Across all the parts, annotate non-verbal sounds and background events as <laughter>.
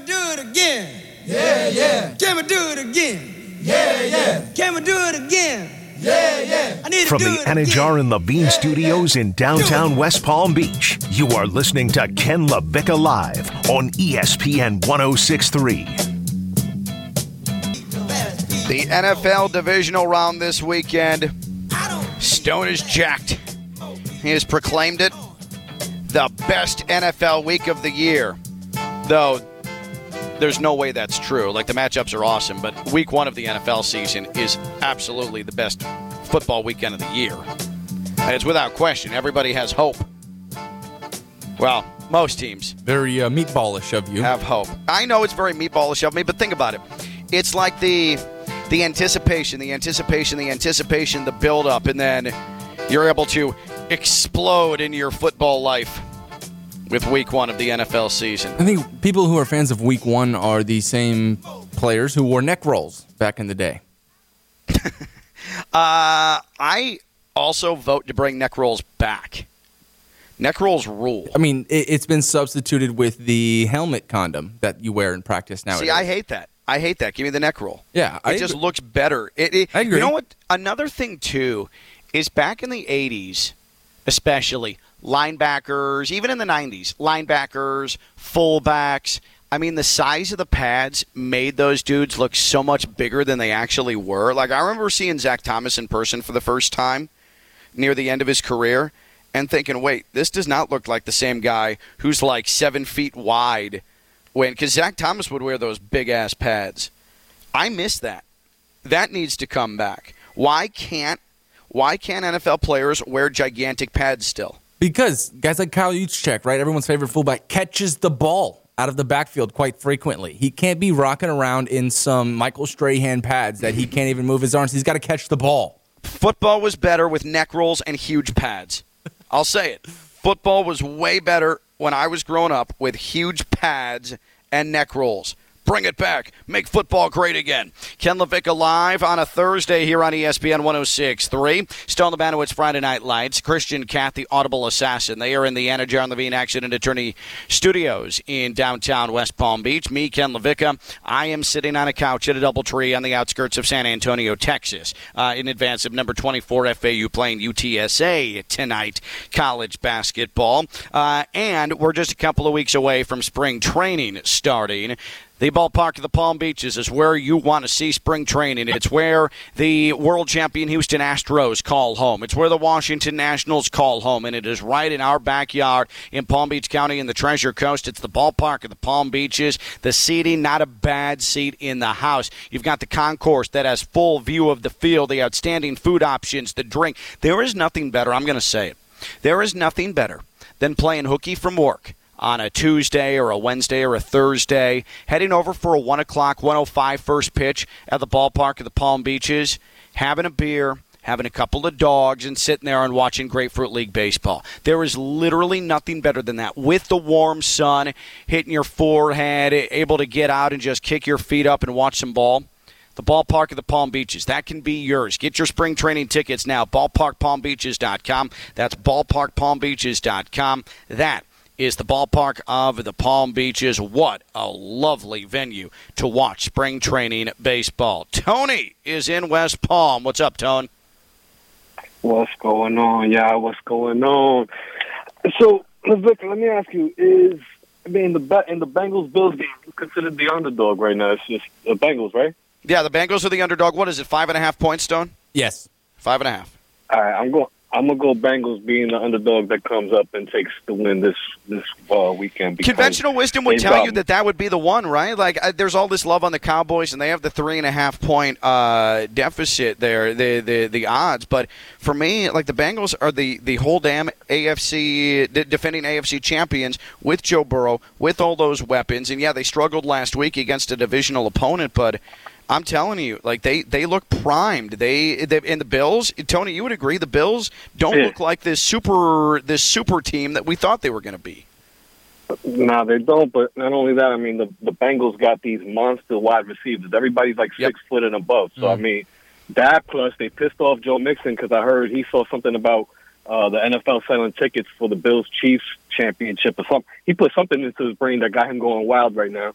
we do it again? Yeah, yeah. Can we do it again? Yeah, yeah. Can we do it again? Yeah, yeah. I need From to do the it Anidjar and Levine Studios in downtown West Palm Beach, you are listening to Ken LaVicka Live on ESPN 1063. The NFL divisional round this weekend. Stone is jacked. He has proclaimed it the best NFL week of the year. Though there's no way that's true. Like the matchups are awesome, but week one of the NFL season is absolutely the best football weekend of the year. And it's without question. Everybody has hope. Well, most teams Very uh, meatballish of you. have hope. I know it's very meatballish of me, but think about it. It's like the the anticipation, the anticipation, the anticipation, the build up, and then you're able to explode in your football life with week one of the NFL season. I think people who are fans of Week One are the same players who wore neck rolls back in the day. <laughs> Uh, I also vote to bring neck rolls back. Neck rolls rule. I mean, it, it's been substituted with the helmet condom that you wear in practice now. See, I hate that. I hate that. Give me the neck roll. Yeah, it I just looks better. It, it- I agree. You know what? Another thing too is back in the '80s, especially linebackers, even in the '90s, linebackers, fullbacks. I mean, the size of the pads made those dudes look so much bigger than they actually were. Like I remember seeing Zach Thomas in person for the first time near the end of his career, and thinking, "Wait, this does not look like the same guy who's like seven feet wide." When because Zach Thomas would wear those big ass pads. I miss that. That needs to come back. Why can't why can't NFL players wear gigantic pads still? Because guys like Kyle Juszczyk, right, everyone's favorite fullback, catches the ball out of the backfield quite frequently. He can't be rocking around in some Michael Strahan pads that he can't even move his arms. He's got to catch the ball. Football was better with neck rolls and huge pads. I'll say it. Football was way better when I was growing up with huge pads and neck rolls. Bring it back. Make football great again. Ken LaVicka live on a Thursday here on ESPN 106.3. Stone Labanowitz Friday Night Lights. Christian the Audible Assassin. They are in the Anna John Levine Accident Attorney Studios in downtown West Palm Beach. Me, Ken LaVicka. I am sitting on a couch at a double tree on the outskirts of San Antonio, Texas, uh, in advance of number 24 FAU playing UTSA tonight, college basketball. Uh, and we're just a couple of weeks away from spring training starting. The ballpark of the Palm Beaches is where you want to see spring training. It's where the world champion Houston Astros call home. It's where the Washington Nationals call home, and it is right in our backyard in Palm Beach County in the Treasure Coast. It's the ballpark of the Palm Beaches. The seating, not a bad seat in the house. You've got the concourse that has full view of the field, the outstanding food options, the drink. There is nothing better. I'm going to say it. There is nothing better than playing hooky from work on a Tuesday or a Wednesday or a Thursday, heading over for a 1 o'clock, 105 first pitch at the ballpark of the Palm Beaches, having a beer, having a couple of dogs, and sitting there and watching Grapefruit League baseball. There is literally nothing better than that. With the warm sun hitting your forehead, able to get out and just kick your feet up and watch some ball. The ballpark of the Palm Beaches. That can be yours. Get your spring training tickets now. Ballparkpalmbeaches.com. That's ballparkpalmbeaches.com. That is the ballpark of the Palm Beaches. What a lovely venue to watch spring training baseball. Tony is in West Palm. What's up, Tone? What's going on, y'all? What's going on? So, Vic, let me ask you: Is I mean the in the Bengals Bills game, considered the underdog right now? It's just the Bengals, right? Yeah, the Bengals are the underdog. What is it? Five and a half points, Stone? Yes. Five and a half. All right, I'm going. I'm gonna go Bengals being the underdog that comes up and takes the win this this uh, weekend. Conventional wisdom would tell you that that would be the one, right? Like, uh, there's all this love on the Cowboys, and they have the three and a half point uh, deficit there, the, the the odds. But for me, like the Bengals are the the whole damn AFC de- defending AFC champions with Joe Burrow, with all those weapons, and yeah, they struggled last week against a divisional opponent, but. I'm telling you, like they, they look primed. They, they and the Bills, Tony, you would agree the Bills don't Yeah. look like this super this super team that we thought they were going to be. No, they don't. But not only that, I mean, the the Bengals got these monster wide receivers. Everybody's like Yep. six foot and above. So I mean, that plus they pissed off Joe Mixon because I heard he saw something about uh, the NFL selling tickets for the Bills Chiefs championship or something. He put something into his brain that got him going wild right now.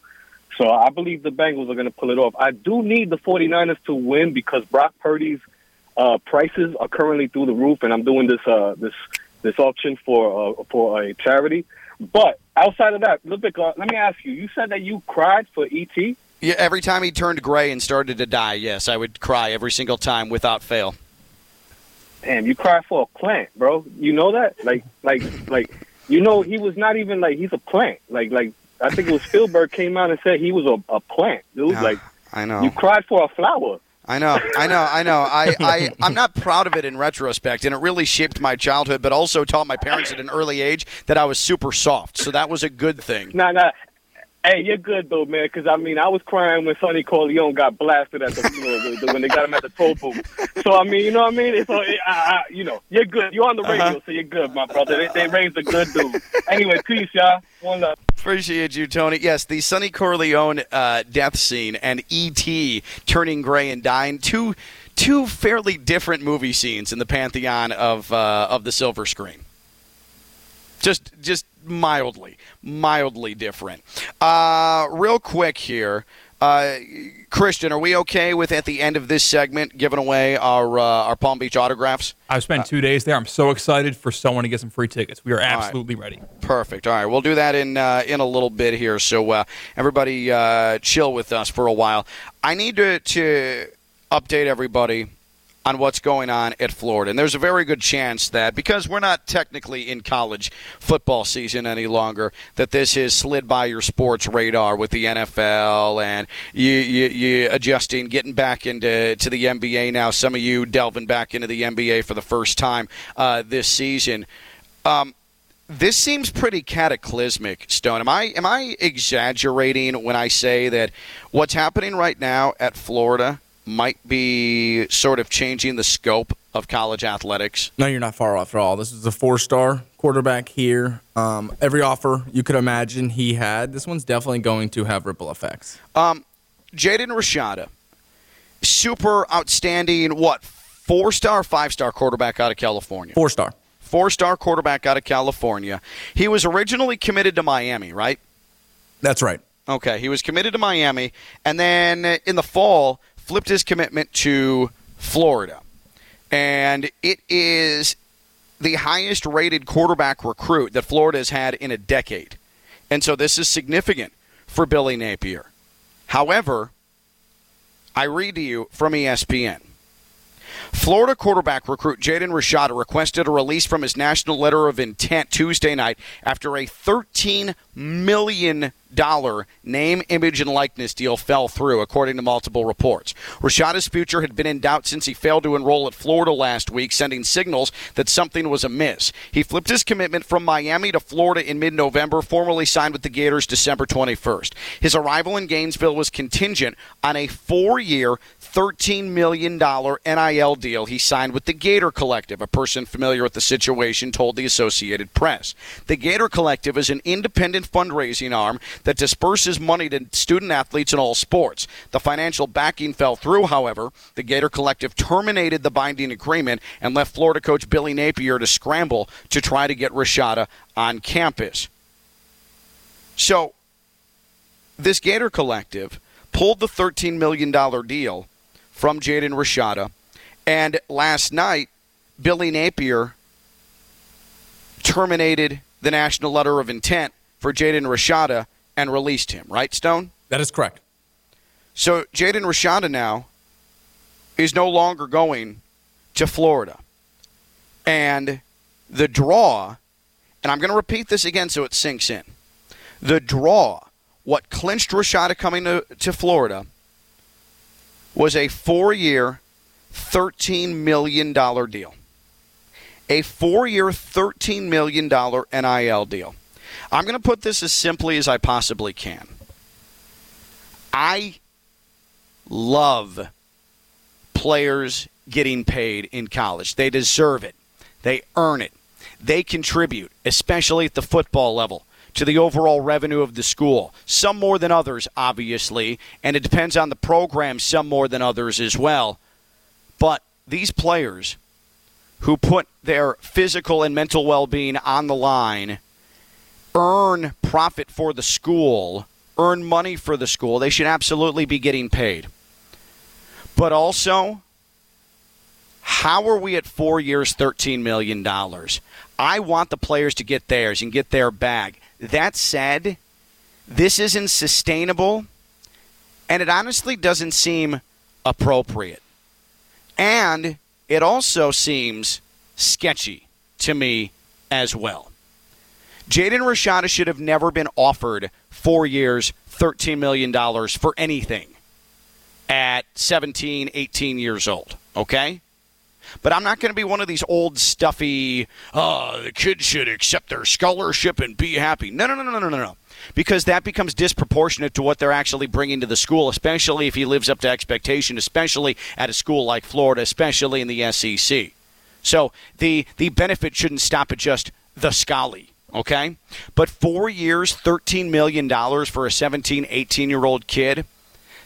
So I believe the Bengals are going to pull it off. I do need the 49ers to win because Brock Purdy's uh, prices are currently through the roof, and I'm doing this uh, this this auction for uh, for a charity. But outside of that, look, uh, let me ask you. You said that you cried for ET. Yeah, every time he turned gray and started to die, yes, I would cry every single time without fail. Damn, you cried for a plant, bro. You know that? Like, like, like, you know, he was not even like he's a plant. Like, like I think it was Spielberg came out and said he was a, a plant, dude. Yeah, like, I know. you cried for a flower. I know, I know, I know. I, <laughs> I, I'm not proud of it in retrospect, and it really shaped my childhood, but also taught my parents at an early age that I was super soft. So that was a good thing. Nah, nah. Hey, you're good though, man. Because I mean, I was crying when Sonny Corleone got blasted at the, you know, the, the when they got him at the toll booth. So I mean, you know what I mean? So it, I, I, you know, you're good. You're on the radio, Uh-huh. so you're good, my brother. They, they raised a good dude. Anyway, peace, y'all. One love. Appreciate you, Tony. Yes, the Sonny Corleone uh, death scene and E.T. turning gray and dying. Two, two fairly different movie scenes in the pantheon of uh, of the silver screen. Just, just mildly, mildly different. Uh, real quick here, uh, Christian, are we okay with at the end of this segment giving away our uh, our Palm Beach autographs? I've spent two days there. I'm so excited for someone to get some free tickets. We are right. absolutely ready. Perfect. All right, we'll do that in uh, in a little bit here. So uh, everybody, uh, chill with us for a while. I need to to update everybody on what's going on at Florida, and there's a very good chance that because we're not technically in college football season any longer, that this has slid by your sports radar with the NFL and you you, you adjusting, getting back into to the NBA now. Some of you delving back into the NBA for the first time uh, this season. Um, this seems pretty cataclysmic, Stone. Am I am I exaggerating when I say that what's happening right now at Florida might be sort of changing the scope of college athletics? No, you're not far off at all. This is a four star quarterback here. Um, every offer you could imagine he had, this one's definitely going to have ripple effects. Um, Jaden Rashada, super outstanding. What four star, five star quarterback out of California? Four star. Four star quarterback out of California. He was originally committed to Miami, right? That's right. Okay, he was committed to Miami, and then in the fall flipped his commitment to Florida, and it is the highest rated quarterback recruit that Florida has had in a decade, and so this is significant for Billy Napier. However, I read to you from ESPN. Florida quarterback recruit Jaden Rashada requested a release from his national letter of intent Tuesday night after a $13 million name, image, and likeness deal fell through, according to multiple reports. Rashada's future had been in doubt since he failed to enroll at Florida last week, sending signals that something was amiss. He flipped his commitment from Miami to Florida in mid November, formally signed with the Gators December 21st. His arrival in Gainesville was contingent on a four year, $13 million NIL deal he signed with the Gator Collective. A person familiar with the situation told the Associated Press. The Gator Collective is an independent fundraising arm that disperses money to student athletes in all sports. The financial backing fell through, however. The Gator Collective terminated the binding agreement and left Florida coach Billy Napier to scramble to try to get Rashada on campus. So, this Gator Collective pulled the $13 million deal from Jaden Rashada. And last night, Billy Napier terminated the national letter of intent for Jaden Rashada and released him, right, Stone? That is correct. So Jaden Rashada now is no longer going to Florida. And the draw, and I'm going to repeat this again so it sinks in. The draw, what clinched Rashada coming to, to Florida, was a four year, $13 million deal. A four year, $13 million NIL deal. I'm going to put this as simply as I possibly can. I love players getting paid in college. They deserve it. They earn it. They contribute, especially at the football level, to the overall revenue of the school. Some more than others, obviously, and it depends on the program, some more than others as well. But these players who put their physical and mental well being on the line earn profit for the school earn money for the school. They should absolutely be getting paid. But also, how are we at four years, $13 million? I want the players to get theirs and get their bag. That said, this isn't sustainable, and it honestly doesn't seem appropriate. And it also seems sketchy to me as well. Jaden Rashada should have never been offered four years, $13 million for anything at 17, 18 years old, okay? But I'm not going to be one of these old stuffy, oh, the kids should accept their scholarship and be happy. No, no, no, no, no, no, no. Because that becomes disproportionate to what they're actually bringing to the school, especially if he lives up to expectation, especially at a school like Florida, especially in the SEC. So the, the benefit shouldn't stop at just the Scully okay? But four years, $13 million for a 17, 18 year old kid,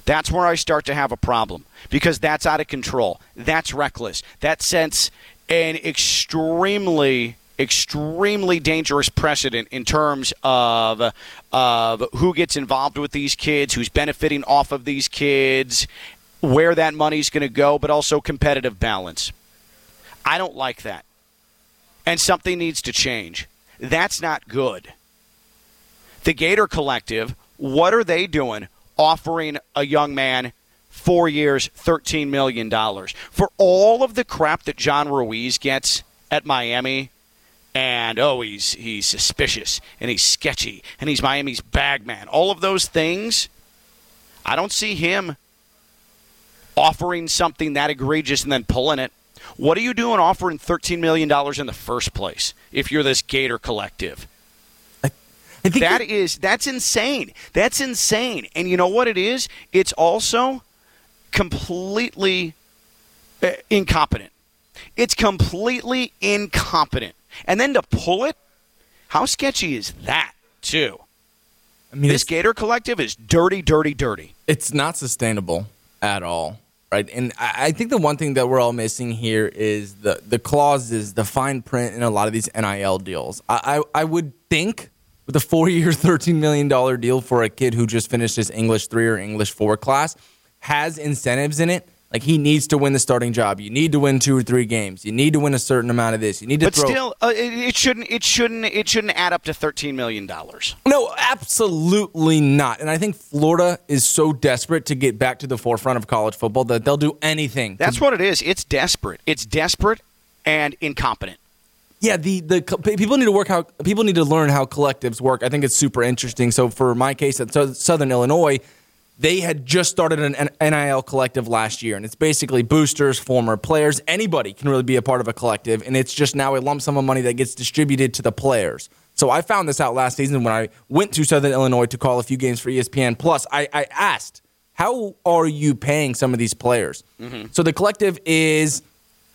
that's where I start to have a problem because that's out of control. That's reckless. That sets an extremely extremely dangerous precedent in terms of of who gets involved with these kids, who's benefiting off of these kids, where that money's going to go, but also competitive balance. I don't like that. And something needs to change. That's not good. The Gator Collective, what are they doing offering a young man four years, $13 million? For all of the crap that John Ruiz gets at Miami, and oh, he's, he's suspicious and he's sketchy and he's Miami's bagman, all of those things, I don't see him offering something that egregious and then pulling it. What are you doing offering $13 million in the first place if you're this Gator collective? That is that's insane. That's insane. And you know what it is? It's also completely uh, incompetent. It's completely incompetent. And then to pull it, how sketchy is that, too? I mean, this Gator collective is dirty, dirty, dirty. It's not sustainable at all right? And I think the one thing that we're all missing here is the the clauses, the fine print in a lot of these NIL deals. I I, I would think with a four year, thirteen million dollar deal for a kid who just finished his English three or English four class has incentives in it like he needs to win the starting job. You need to win two or three games. You need to win a certain amount of this. You need to. But throw- still, uh, it, it, shouldn't. It shouldn't. It shouldn't add up to thirteen million dollars. No, absolutely not. And I think Florida is so desperate to get back to the forefront of college football that they'll do anything. That's to- what it is. It's desperate. It's desperate and incompetent. Yeah, the the people need to work how people need to learn how collectives work. I think it's super interesting. So for my case at Southern Illinois they had just started an NIL collective last year, and it's basically boosters, former players, anybody can really be a part of a collective, and it's just now a lump sum of money that gets distributed to the players. So I found this out last season when I went to Southern Illinois to call a few games for ESPN Plus. I, I asked, how are you paying some of these players? Mm-hmm. So the collective is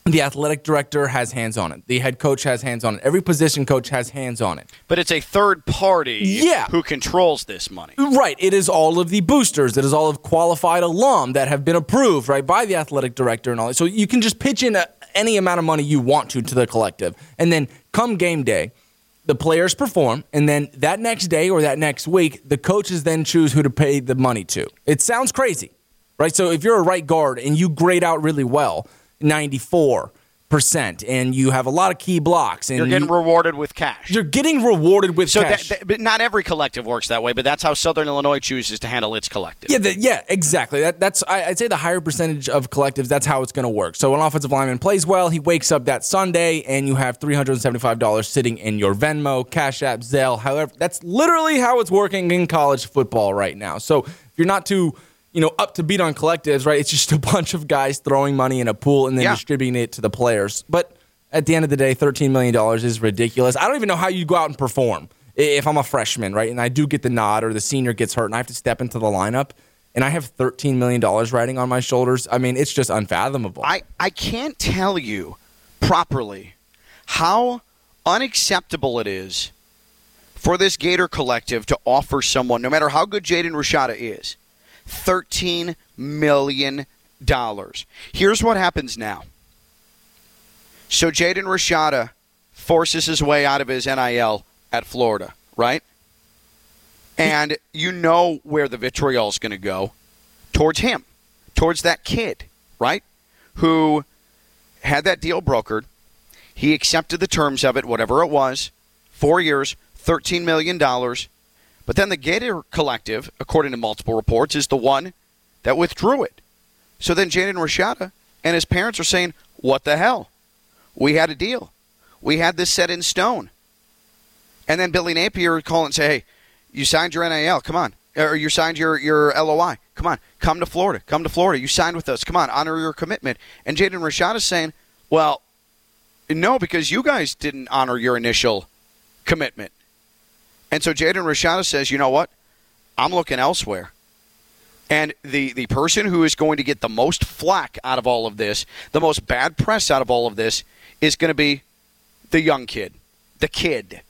the athletic director has hands on it. The head coach has hands on it. Every position coach has hands on it. But it's a third party yeah. who controls this money. Right. It is all of the boosters. It is all of qualified alum that have been approved, right, by the athletic director and all that. So you can just pitch in a, any amount of money you want to to the collective. And then come game day, the players perform, and then that next day or that next week, the coaches then choose who to pay the money to. It sounds crazy, right? So if you're a right guard and you grade out really well – 94 percent and you have a lot of key blocks and you're getting you, rewarded with cash. You're getting rewarded with so cash. that, that, but not every collective works that way but that's how southern illinois chooses to handle its collective. Yeah the, yeah exactly. That, that's I, would say the higher percentage of collectives that's how it's going to work. So an offensive lineman plays well he wakes up that sunday and you have $375 sitting in your venmo cash app zelle however that's literally how it's working in college football right now. So if you're not too you know, up to beat on collectives, right? It's just a <laughs> bunch of guys throwing money in a pool and then yeah. distributing it to the players. But at the end of the day, $13 million is ridiculous. I don't even know how you go out and perform if I'm a freshman, right? And I do get the nod or the senior gets hurt and I have to step into the lineup and I have $13 million riding on my shoulders. I mean, it's just unfathomable. I, I can't tell you properly how unacceptable it is for this Gator collective to offer someone, no matter how good Jaden Rashada is, $13 million. Here's what happens now. So Jaden Rashada forces his way out of his NIL at Florida, right? and you know where the vitriol is going to go towards him, towards that kid, right? Who had that deal brokered. He accepted the terms of it, whatever it was, four years, $13 million. But then the Gator Collective, according to multiple reports, is the one that withdrew it. So then Jaden Rashada and his parents are saying, What the hell? We had a deal. We had this set in stone. And then Billy Napier would call and say, Hey, you signed your NIL. Come on. Or you signed your, your LOI. Come on. Come to Florida. Come to Florida. You signed with us. Come on. Honor your commitment. And Jaden Rashad is saying, Well, no, because you guys didn't honor your initial commitment. And so Jaden Rashada says, you know what? I'm looking elsewhere. And the, the person who is going to get the most flack out of all of this, the most bad press out of all of this, is going to be the young kid, the kid,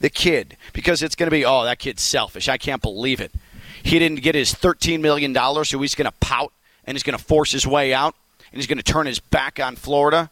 the kid, because it's going to be, oh, that kid's selfish. I can't believe it. He didn't get his $13 million, so he's going to pout and he's going to force his way out and he's going to turn his back on Florida.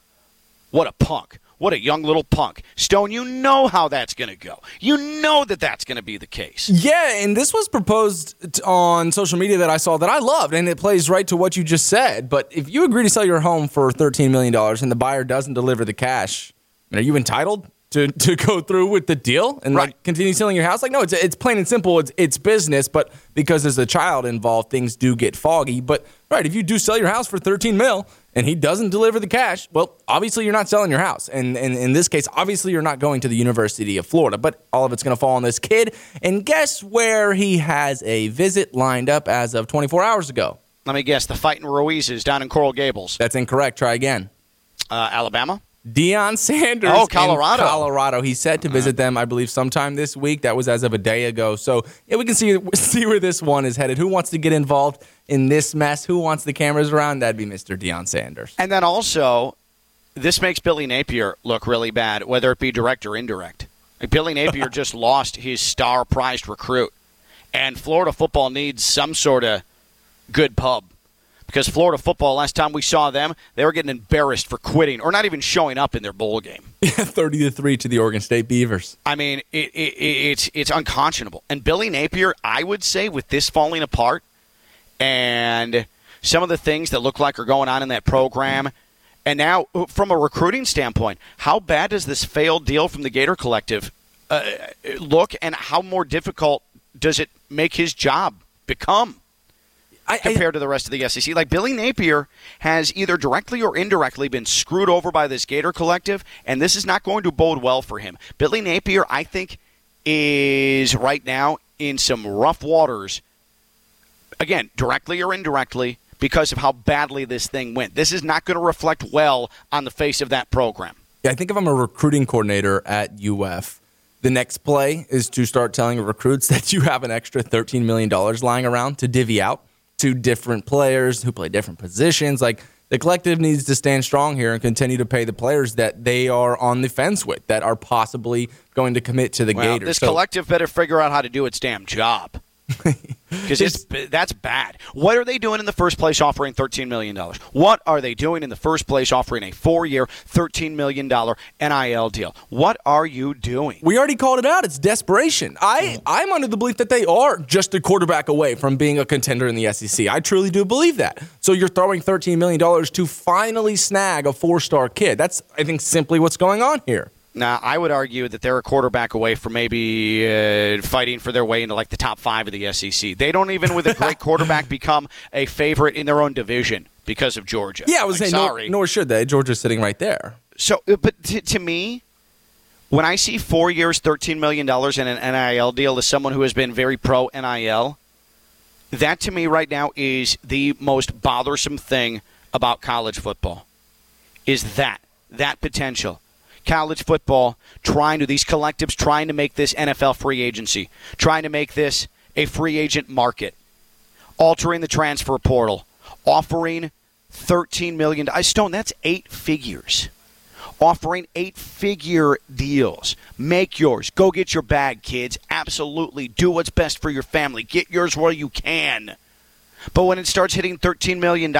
What a punk. What a young little punk. Stone, you know how that's going to go. You know that that's going to be the case. Yeah, and this was proposed on social media that I saw that I loved, and it plays right to what you just said. But if you agree to sell your home for $13 million and the buyer doesn't deliver the cash, are you entitled to, <laughs> to go through with the deal and Right. like continue selling your house? Like, no, it's, it's plain and simple. It's, it's business, but because there's a child involved, things do get foggy. But, right, if you do sell your house for 13 mil and he doesn't deliver the cash, well, obviously you're not selling your house. And, and in this case, obviously you're not going to the University of Florida, but all of it's going to fall on this kid. And guess where he has a visit lined up as of 24 hours ago? Let me guess. The fighting Ruizes down in Coral Gables, That's incorrect. Try again. uh, Alabama. Deion <laughs> Sanders. Oh, Colorado. Colorado. He's set to visit uh-huh. them, I believe, sometime this week. That was as of a day ago. So yeah, we can see see where this one is headed. Who wants to get involved in this mess? Who wants the cameras around? That'd be Mr. Deion Sanders. And then also, this makes Billy Napier look really bad, whether it be direct or indirect. Billy Napier <laughs> just lost his star prized recruit. And Florida football needs some sort of good pub. Because Florida football, last time we saw them, they were getting embarrassed for quitting or not even showing up in their bowl game. <laughs> Thirty to three to the Oregon State Beavers. I mean, it, it, it's it's unconscionable. And Billy Napier, I would say, with this falling apart and some of the things that look like are going on in that program, and now from a recruiting standpoint, how bad does this failed deal from the Gator Collective uh, look, and how more difficult does it make his job become? I, compared to the rest of the SEC. Like Billy Napier has either directly or indirectly been screwed over by this Gator collective, and this is not going to bode well for him. Billy Napier, I think, is right now in some rough waters. Again, directly or indirectly, because of how badly this thing went. This is not going to reflect well on the face of that program. I think if I'm a recruiting coordinator at UF, the next play is to start telling recruits <laughs> that you have an extra $13 million lying around to divvy out to different players who play different positions. Like the collective needs to stand strong here and continue to pay the players that they are on the fence with, that are possibly going to commit to the Well, Gators. this So- collective better figure out how to do its damn job. <laughs> Because it's that's bad. What are they doing in the first place offering $13 million? What are they doing in the first place offering a four year, $13 million NIL deal? What are you doing? We already called it out. It's desperation. I, mm. I'm under the belief that they are just a quarterback away from being a contender in the SEC. I truly do believe that. So you're throwing $13 million to finally snag a four star kid. That's, I think, simply what's going on here. Now, I would argue that they're a quarterback away from maybe uh, fighting for their way into like the top five of the SEC. They don't even, with a great <laughs> quarterback, become a favorite in their own division because of Georgia. Yeah, I was Like, saying, nor, sorry. nor should they. Georgia's sitting right there. So, uh, but to, to me, when I see four years, $13 million in an NIL deal as someone who has been very pro NIL, that to me right now is the most bothersome thing about college football is that, that potential. College football trying to, these collectives trying to make this NFL free agency, trying to make this a free agent market, altering the transfer portal, offering $13 million. I Stone, that's eight figures offering eight figure deals. Make yours. Go get your bag, kids. Absolutely. Do what's best for your family. Get yours while you can. But when it starts hitting $13 million,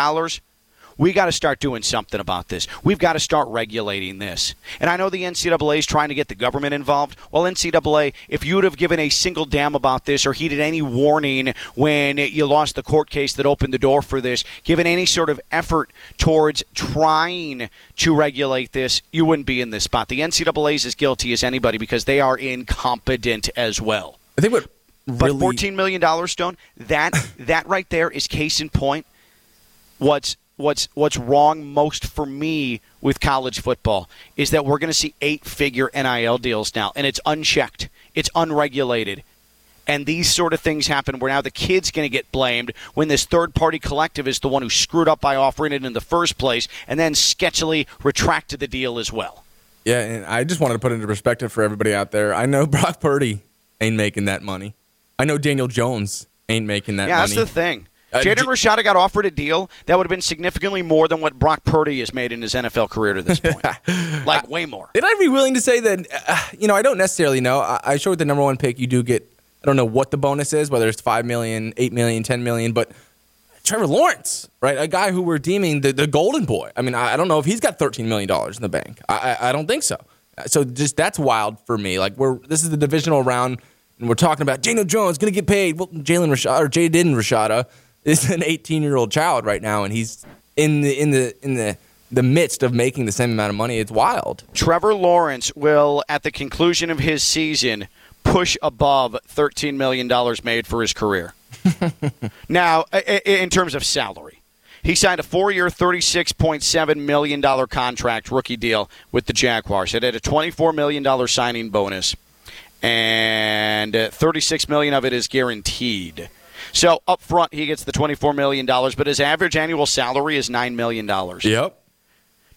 we got to start doing something about this. We've got to start regulating this. And I know the NCAA is trying to get the government involved. Well, NCAA, if you would have given a single damn about this or heeded any warning when you lost the court case that opened the door for this, given any sort of effort towards trying to regulate this, you wouldn't be in this spot. The NCAA is as guilty as anybody because they are incompetent as well. I think what really But fourteen million dollars, Stone. That that right there is case in point. What's what's what's wrong most for me with college football is that we're going to see eight-figure NIL deals now, and it's unchecked, it's unregulated, and these sort of things happen where now the kid's going to get blamed when this third-party collective is the one who screwed up by offering it in the first place, and then sketchily retracted the deal as well. Yeah, and I just wanted to put it into perspective for everybody out there. I know <laughs> Brock Purdy ain't making that money. I know Daniel Jones ain't making that yeah, money. that's the thing. Uh, Jaden J- Rashada got offered a deal that would have been significantly more than what Brock Purdy has made in his NFL career to this point. <laughs> like way more. And I'd be willing to say that, uh, you know, I don't necessarily know. I, I sure with the number one pick, you do get, I don't know what the bonus is, whether it's 5 million, 8 million, 10 million, but Trevor Lawrence, right? A guy who we're deeming the, the golden boy. I mean, I, I don't know if he's got $13 million in the bank. I, I, I don't think so. So just that's wild for me. Like, we're, this is the divisional round, and we're talking about Daniel Jones going to get paid. Well, Jalen Rashada, or Jaden Rashada, is an 18 year old child right now, and he's in the, in the, in the, the midst of making the same amount of money. It's wild. Trevor Lawrence will, at the conclusion of his season, push above $13 million made for his career. <laughs> now, in terms of salary, he signed a four year, $36.7 million contract rookie deal with the Jaguars. It had a $24 million signing bonus, and uh, 36 million of it is guaranteed. So up front, he gets the $24 million, but his average annual salary is $9 million. Yep.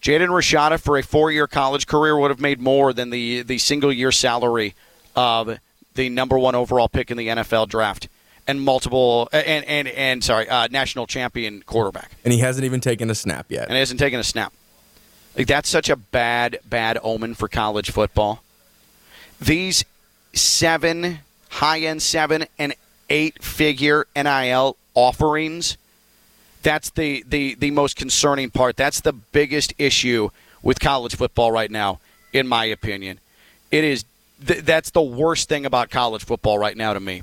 Jaden Rashada for a four-year college career would have made more than the the single-year salary of the number one overall pick in the NFL draft and multiple and and and sorry, uh, national champion quarterback, And he hasn't even taken a snap yet. and he hasn't taken a snap. Like that's such a bad bad omen for college football. These seven high-end seven and eight-figure NIL offerings that's the, the, the most concerning part. That's the biggest issue with college football right now, in my opinion. It is th- that's the worst thing about college football right now to me.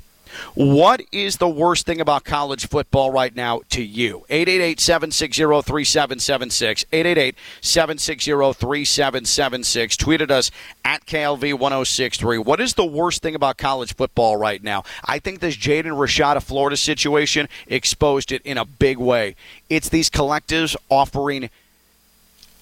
What is the worst thing about college football right now to you? 888-760-3776. 888-760-3776. Tweeted us at KLV1063. What is the worst thing about college football right now? I think this Jaden Rashada Florida situation exposed it in a big way. It's these collectives offering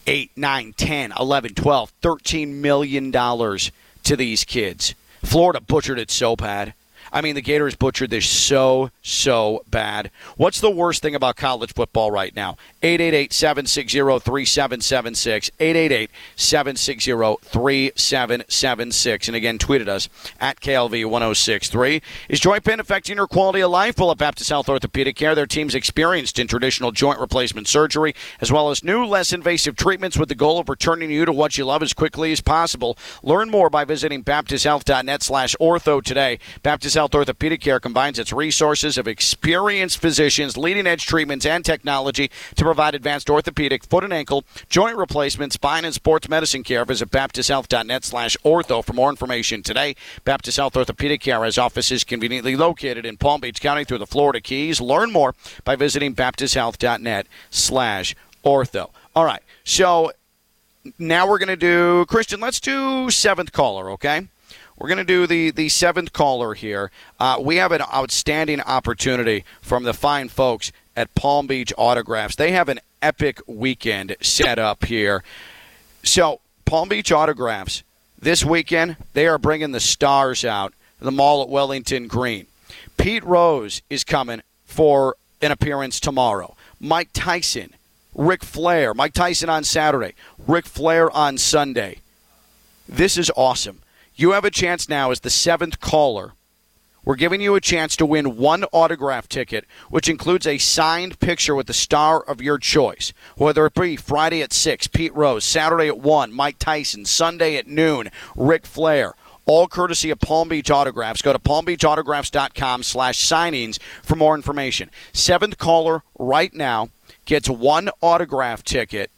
8, 9, 10, 11, 12, 13 million dollars to these kids. Florida butchered it so bad. I mean, the Gators butchered this so, so bad. What's the worst thing about college football right now? 888 760 3776. 888 760 3776. And again, tweeted us at KLV 1063. Is joint pain affecting your quality of life? Well, at Baptist Health Orthopedic Care, their team's experienced in traditional joint replacement surgery, as well as new, less invasive treatments with the goal of returning you to what you love as quickly as possible. Learn more by visiting BaptistHealth.net slash ortho today. Baptist Health Orthopedic Care combines its resources of experienced physicians, leading edge treatments, and technology to provide advanced orthopedic, foot and ankle, joint replacement, spine, and sports medicine care. Visit BaptistHealth.net slash ortho for more information today. Baptist Health Orthopedic Care has offices conveniently located in Palm Beach County through the Florida Keys. Learn more by visiting BaptistHealth.net slash ortho. All right, so now we're going to do Christian. Let's do seventh caller, okay? We're going to do the, the seventh caller here. Uh, we have an outstanding opportunity from the fine folks at Palm Beach Autographs. They have an epic weekend set up here. So, Palm Beach Autographs, this weekend, they are bringing the stars out, the mall at Wellington Green. Pete Rose is coming for an appearance tomorrow. Mike Tyson, Ric Flair, Mike Tyson on Saturday, Ric Flair on Sunday. This is awesome. You have a chance now as the seventh caller. We're giving you a chance to win one autograph ticket, which includes a signed picture with the star of your choice. Whether it be Friday at 6, Pete Rose, Saturday at 1, Mike Tyson, Sunday at noon, Ric Flair. All courtesy of Palm Beach Autographs. Go to palmbeachautographs.com slash signings for more information. Seventh caller right now. gets one autograph ticket,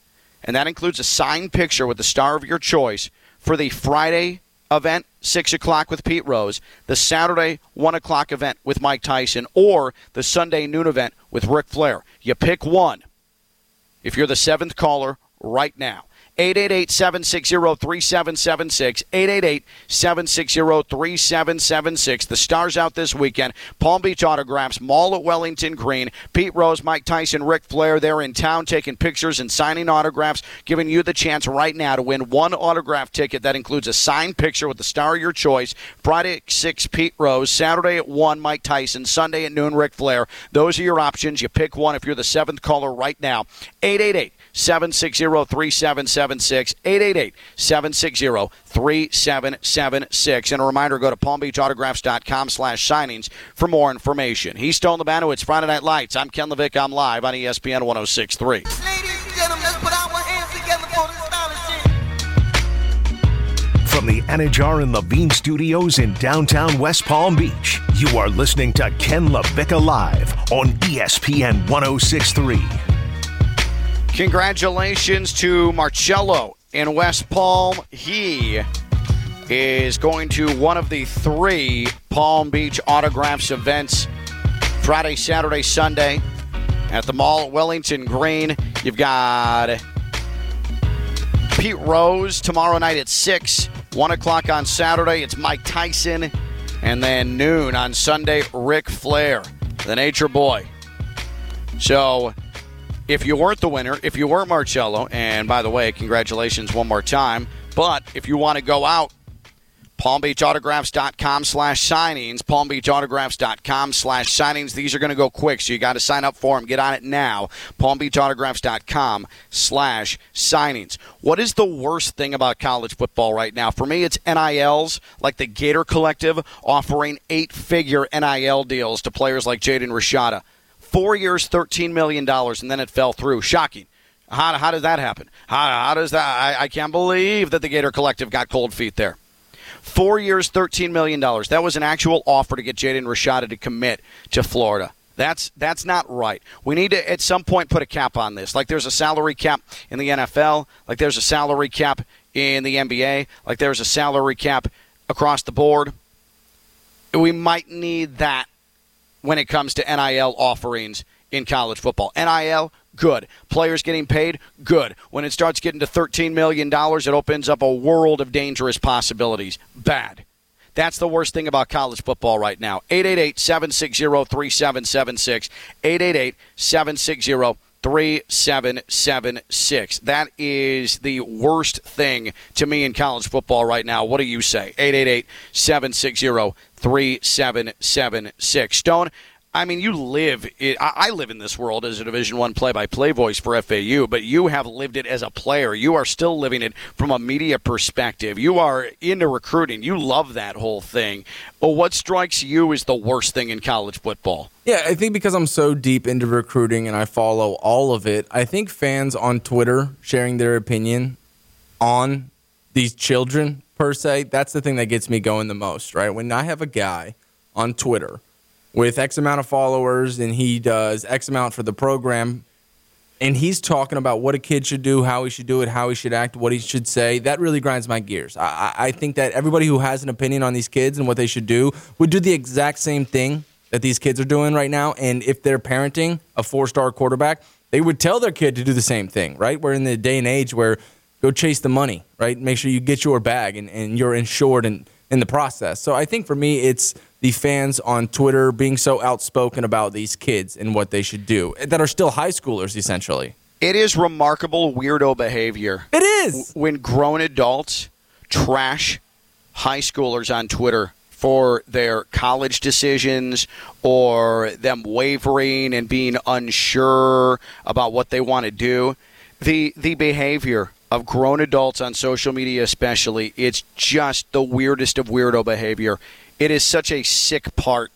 and that includes a signed picture with the star of your choice for the Friday event, 6 o'clock with Pete Rose, the Saturday 1 o'clock event with Mike Tyson, or the Sunday noon event with Ric Flair. You pick one if you're the seventh caller right now. 888-760-3776 888-760-3776 the stars out this weekend. Palm beach autographs mall at wellington green. Pete rose mike tyson Ric flair they're in town taking pictures and signing autographs giving you the chance right now to win one autograph ticket that includes a signed picture with the star of your choice. Friday at 6 pete rose. Saturday at 1 mike tyson. Sunday at noon Ric flair. Those are your options. You pick one if you're the seventh caller right now. 888 760 3776 888 760 3776 and a reminder go to palmbeachautographs.com slash signings for more information. He's Stone Labanowitz Friday Night Lights. I'm Ken Levick. I'm live on ESPN 1063 and gentlemen, let's put our hands together for this stylish From the Anidjar and Levine Studios in downtown West Palm Beach, you are listening to Ken LaVicka Live on ESPN 1063. Congratulations to Marcello in West Palm. He is going to one of the three Palm Beach Autographs events Friday, Saturday, Sunday at the mall at Wellington Green. You've got Pete Rose tomorrow night at 6, 1 o'clock on Saturday. It's Mike Tyson. And then noon on Sunday, Ric Flair, the Nature Boy. So if you weren't the winner, if you weren't Marcello, and by the way, congratulations one more time. But if you want to go out, palmbeachautographs.com slash signings, palmbeachautographs.com slash signings. These are going to go quick, so you got to sign up for them. Get on it now. palmbeachautographs.com slash signings. What is the worst thing about college football right now? For me, it's NILs, like the Gator Collective offering eight-figure NIL deals to players like Jaden Rashada. Four years, $13 million, and then it fell through. Shocking. How, how does that happen? How, how does that? I, I can't believe that the Gator Collective got cold feet there. Four years, $13 million. That was an actual offer to get Jaden Rashada to commit to Florida. That's that's not right. We need to at some point put a cap on this. Like there's a salary cap in the NFL, like there's a salary cap in the NBA, like there's a salary cap across the board. We might need that when it comes to NIL offerings in college football. NIL, good. Players getting paid, good. When it starts getting to $13 million, it opens up a world of dangerous possibilities. Bad. That's the worst thing about college football right now. 888 760 3776. 888 760 3776. That is the worst thing to me in college football right now. What do you say? 888 760 3776. Stone, I mean, you live. It, I live in this world as a Division One play-by-play voice for FAU, but you have lived it as a player. You are still living it from a media perspective. You are into recruiting. You love that whole thing. But what strikes you as the worst thing in college football? Yeah, I think because I'm so deep into recruiting and I follow all of it, I think fans on Twitter sharing their opinion on these children per se, that's the thing that gets me going the most, right? When I have a guy on Twitter with X amount of followers and he does X amount for the program and he's talking about what a kid should do, how he should do it, how he should act, what he should say, that really grinds my gears. I, I think that everybody who has an opinion on these kids and what they should do would do the exact same thing that these kids are doing right now. And if they're parenting a four star quarterback, they would tell their kid to do the same thing, right? We're in the day and age where go chase the money, right? Make sure you get your bag and, and you're insured in, in the process. So I think for me, it's the fans on Twitter being so outspoken about these kids and what they should do that are still high schoolers, essentially. It is remarkable weirdo behavior. It is. when grown adults trash high schoolers on Twitter for their college decisions or them wavering and being unsure about what they want to do. The the behavior of grown adults on social media especially, it's just the weirdest of weirdo behavior. It is such a sick part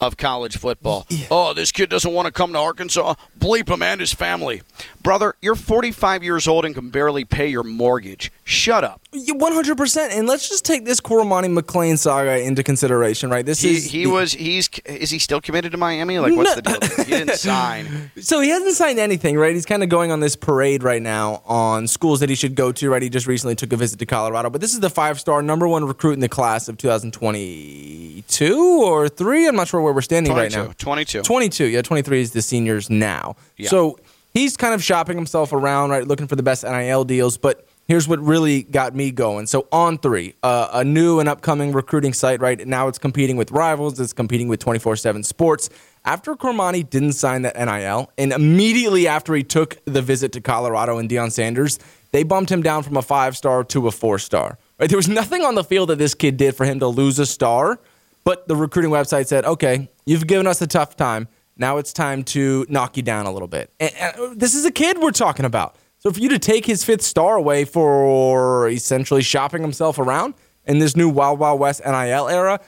of college football. Oh, this kid doesn't want to come to Arkansas. Bleep him and his family. Brother, you're 45 years old and can barely pay your mortgage. Shut up. One hundred percent. And let's just take this Cormani McClain saga into consideration, right? This He, is he the- was he's is he still committed to Miami? Like what's the deal? He didn't <laughs> sign. So he hasn't signed anything, right? He's kind of going on this parade right now on schools that he should go to, right? He just recently took a visit to Colorado, but this is the five-star number one recruit in the class of 2022 or three. I'm not sure where we're standing right now. 22. 22. Yeah, 23 is the seniors now. Yeah. So he's kind of shopping himself around, right, looking for the best NIL deals. But here's what really got me going. So on three, uh, a new and upcoming recruiting site, right now it's competing with rivals. It's competing with 24/7 Sports. After Cormani didn't sign that NIL, and immediately after he took the visit to Colorado and Deion Sanders, they bumped him down from a five star to a four star. Right? There was nothing on the field that this kid did for him to lose a star. But the recruiting website said, okay, you've given us a tough time. Now it's time to knock you down a little bit. And, and this is a kid we're talking about. So for you to take his fifth star away for essentially shopping himself around in this new Wild Wild West NIL era,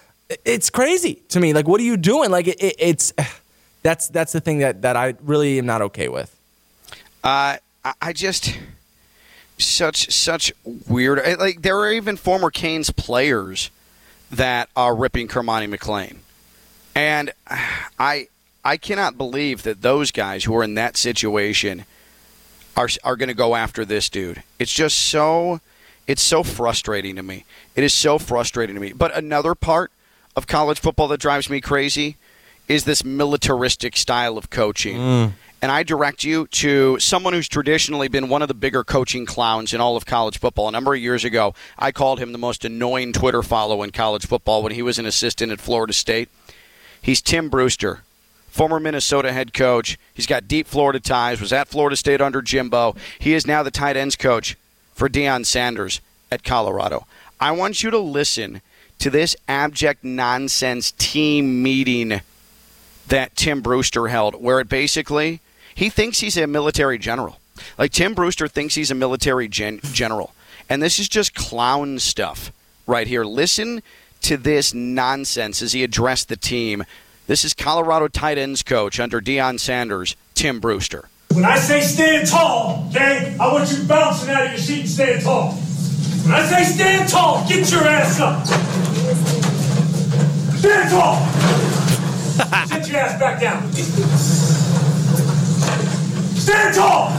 it's crazy to me. Like, what are you doing? Like, it, it, it's <sighs> that's that's the thing that, that I really am not okay with. Uh, I, just such such weird. Like there are even former Canes players that are ripping Cormani McClain, and <sighs> I I cannot believe that those guys who are in that situation are are going to go after this dude. It's just so it's so frustrating to me. It is so frustrating to me. But another part of college football that drives me crazy is this militaristic style of coaching. Mm. And I direct you to someone who's traditionally been one of the bigger coaching clowns in all of college football. A number of years ago, I called him the most annoying Twitter follow in college football when he was an assistant at Florida State. He's Tim Brewster, former Minnesota head coach. He's got deep Florida ties, was at Florida State under Jimbo. He is now the tight ends coach for Deion Sanders at Colorado. I want you to listen to this abject nonsense team meeting that Tim Brewster held, where it basically he thinks he's a military general. Like Tim Brewster thinks he's a military gen- general, and this is just clown stuff right here. Listen to this nonsense as he addressed the team. This is Colorado tight ends coach under Deion Sanders, Tim Brewster. When I say stand tall, okay, I want you bouncing out of your seat and stand tall. When I say stand tall, get your ass up. Stand tall. <laughs> Sit your ass back down. Stand tall.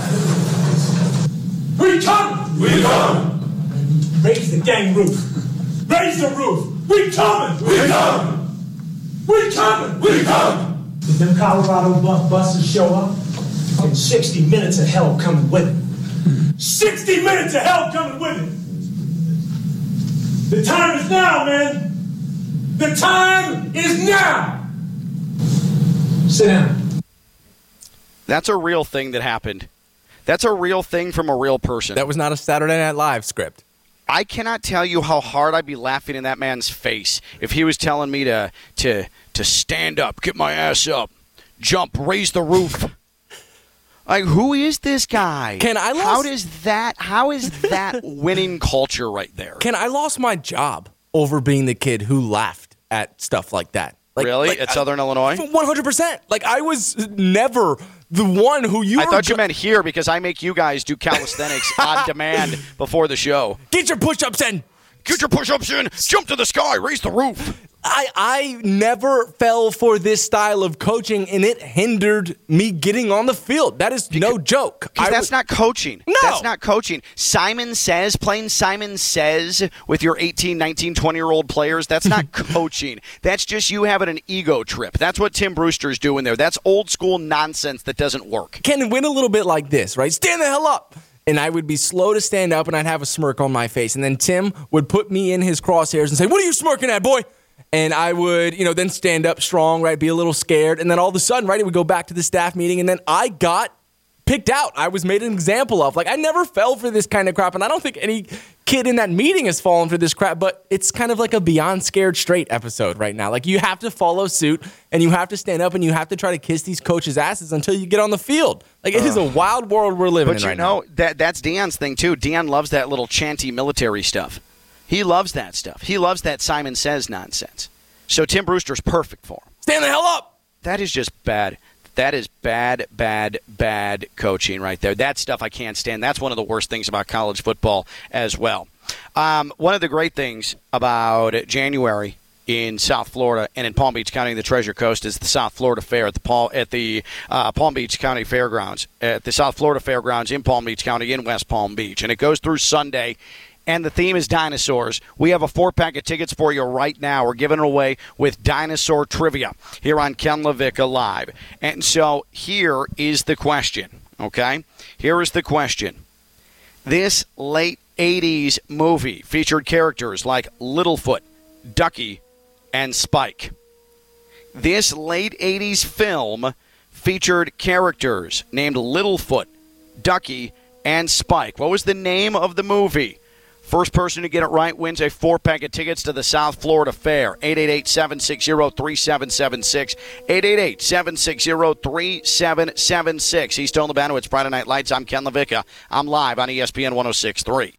We come. We come. Raise the gang roof. Raise the roof. We coming. We coming. We coming. We coming. Did them Colorado bu- buses show up? And 60 minutes of hell coming with it. 60 minutes of hell coming with it. The time is now, man. The time is now. Sit down. That's a real thing that happened. That's a real thing from a real person. That was not a Saturday Night Live script. I cannot tell you how hard I'd be laughing in that man's face if he was telling me to to to stand up, get my ass up, jump, raise the roof. Like who is this guy? Can I How lost- does that? How is that <laughs> winning culture right there? Can I lost my job over being the kid who laughed at stuff like that? Like, really? like, At Southern Illinois? One hundred percent. Like I was never the one who you. I thought you meant here because I make you guys do calisthenics on <laughs> demand before the show. Get your push-ups in. Get your push-ups in, jump to the sky, raise the roof. I I never fell for this style of coaching, and it hindered me getting on the field. That is no joke. Because that's was- not coaching. No. That's not coaching. Simon says, plain Simon says with your 18, 19, 20 year old players, that's not <laughs> coaching. That's just you having an ego trip. That's what Tim Brewster's doing there. That's old school nonsense that doesn't work. can win a little bit like this, right? Stand the hell up. And I would be slow to stand up and I'd have a smirk on my face. And then Tim would put me in his crosshairs and say, What are you smirking at, boy? And I would, you know, then stand up strong, right? Be a little scared. And then all of a sudden, right, it would go back to the staff meeting. And then I got picked out. I was made an example of. Like, I never fell for this kind of crap. And I don't think any kid in that meeting has fallen for this crap, but it's kind of like a Beyond Scared Straight episode right now. Like, you have to follow suit and you have to stand up and you have to try to kiss these coaches' asses until you get on the field. Like, it is a wild world we're living But in you right know, now. that that's Dan's thing too. Dan loves that little chanty military stuff. He loves that stuff. He loves that Simon says nonsense. So Tim Brewster's perfect for him. Stand the hell up. That is just bad. That is bad, bad, bad coaching right there. That stuff I can't stand. That's one of the worst things about college football as well. Um, one of the great things about January in South Florida and in Palm Beach County, the Treasure Coast, is the South Florida Fair at the Paul at the uh, Palm Beach County Fairgrounds at the South Florida Fairgrounds in Palm Beach County in West Palm Beach, and it goes through Sunday. And the theme is dinosaurs. We have a four pack of tickets for you right now. We're giving it away with dinosaur trivia here on Ken LaVicka Live. And so here is the question, okay? Here is the question. This late 80s movie featured characters like Littlefoot, Ducky, and Spike. This late 80s film featured characters named Littlefoot, Ducky, and Spike. What was the name of the movie? First person to get it right wins a four pack of tickets to the South Florida Fair. 888 760 3776. 888 760 3776. He's Stone Labano. It's Friday Night Lights. I'm Ken LaVicka. I'm live on ESPN 1063.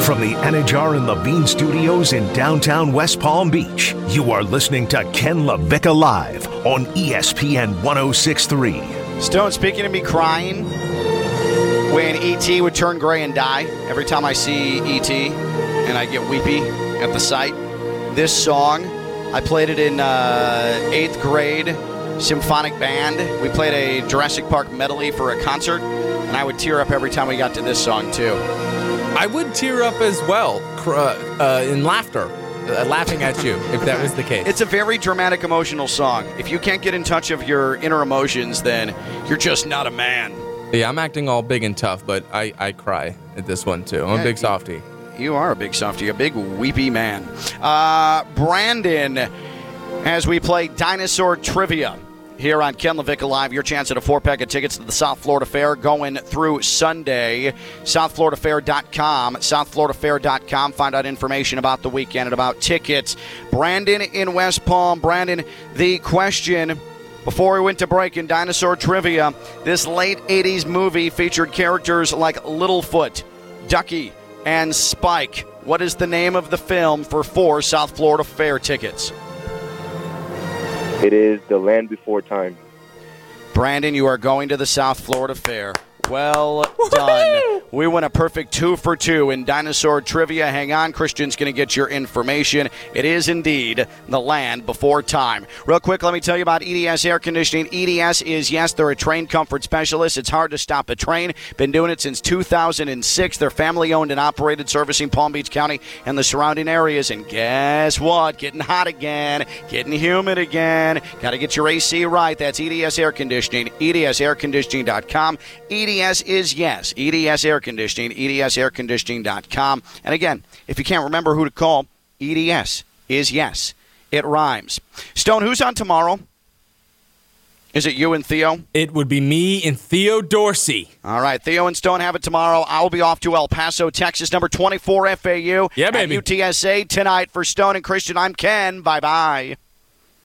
From the Anidjar and Levine Studios in downtown West Palm Beach, you are listening to Ken LaVicka Live on ESPN 1063. Stone, speaking of me crying, when E.T. would turn gray and die, every time I see E.T. and I get weepy at the sight, this song, I played it in uh, eighth grade symphonic band. We played a Jurassic Park medley for a concert, and I would tear up every time we got to this song, too. I would tear up as well uh, uh, in laughter, uh, laughing at you if that was the case. It's a very dramatic, emotional song. If you can't get in touch of your inner emotions, then you're just not a man. yeah, I'm acting all big and tough, but I, I cry at this one too. I'm a big softy. You are a big softy, a big weepy man. Uh, Brandon, as we play dinosaur trivia here on Ken LaVicka Live, your chance at a four pack of tickets to the South Florida Fair going through Sunday. SouthFloridaFair.com. SouthFloridaFair.com. Find out information about the weekend and about tickets. Brandon in West Palm. Brandon, the question. Before we went to break in dinosaur trivia, this late 80s movie featured characters like Littlefoot, Ducky, and Spike. What is the name of the film for four South Florida Fair tickets? It is The Land Before Time. Brandon, you are going to the South Florida Fair. Well done. We went a perfect two for two in dinosaur trivia. Hang on, Christian's going to get your information. It is indeed the land before time. Real quick, let me tell you about EDS Air Conditioning. EDS is, yes, they're a train comfort specialist. It's hard to stop a train. Been doing it since 2006. They're family owned and operated, servicing Palm Beach County and the surrounding areas. And guess what? Getting hot again, getting humid again. Got to get your AC right. That's EDS Air Conditioning, EDSAirconditioning.com. EDS is yes, EDS Air Conditioning, E EDSAirconditioning.com. And again, if you can't remember who to call, EDS is yes. It rhymes. Stone, who's on tomorrow? Is it you and Theo? It would be me and Theo Dorsey. All right, Theo and Stone have it tomorrow. I'll be off to El Paso, Texas, number 24 FAU. Yeah, baby. UTSA tonight for Stone and Christian. I'm Ken. Bye bye.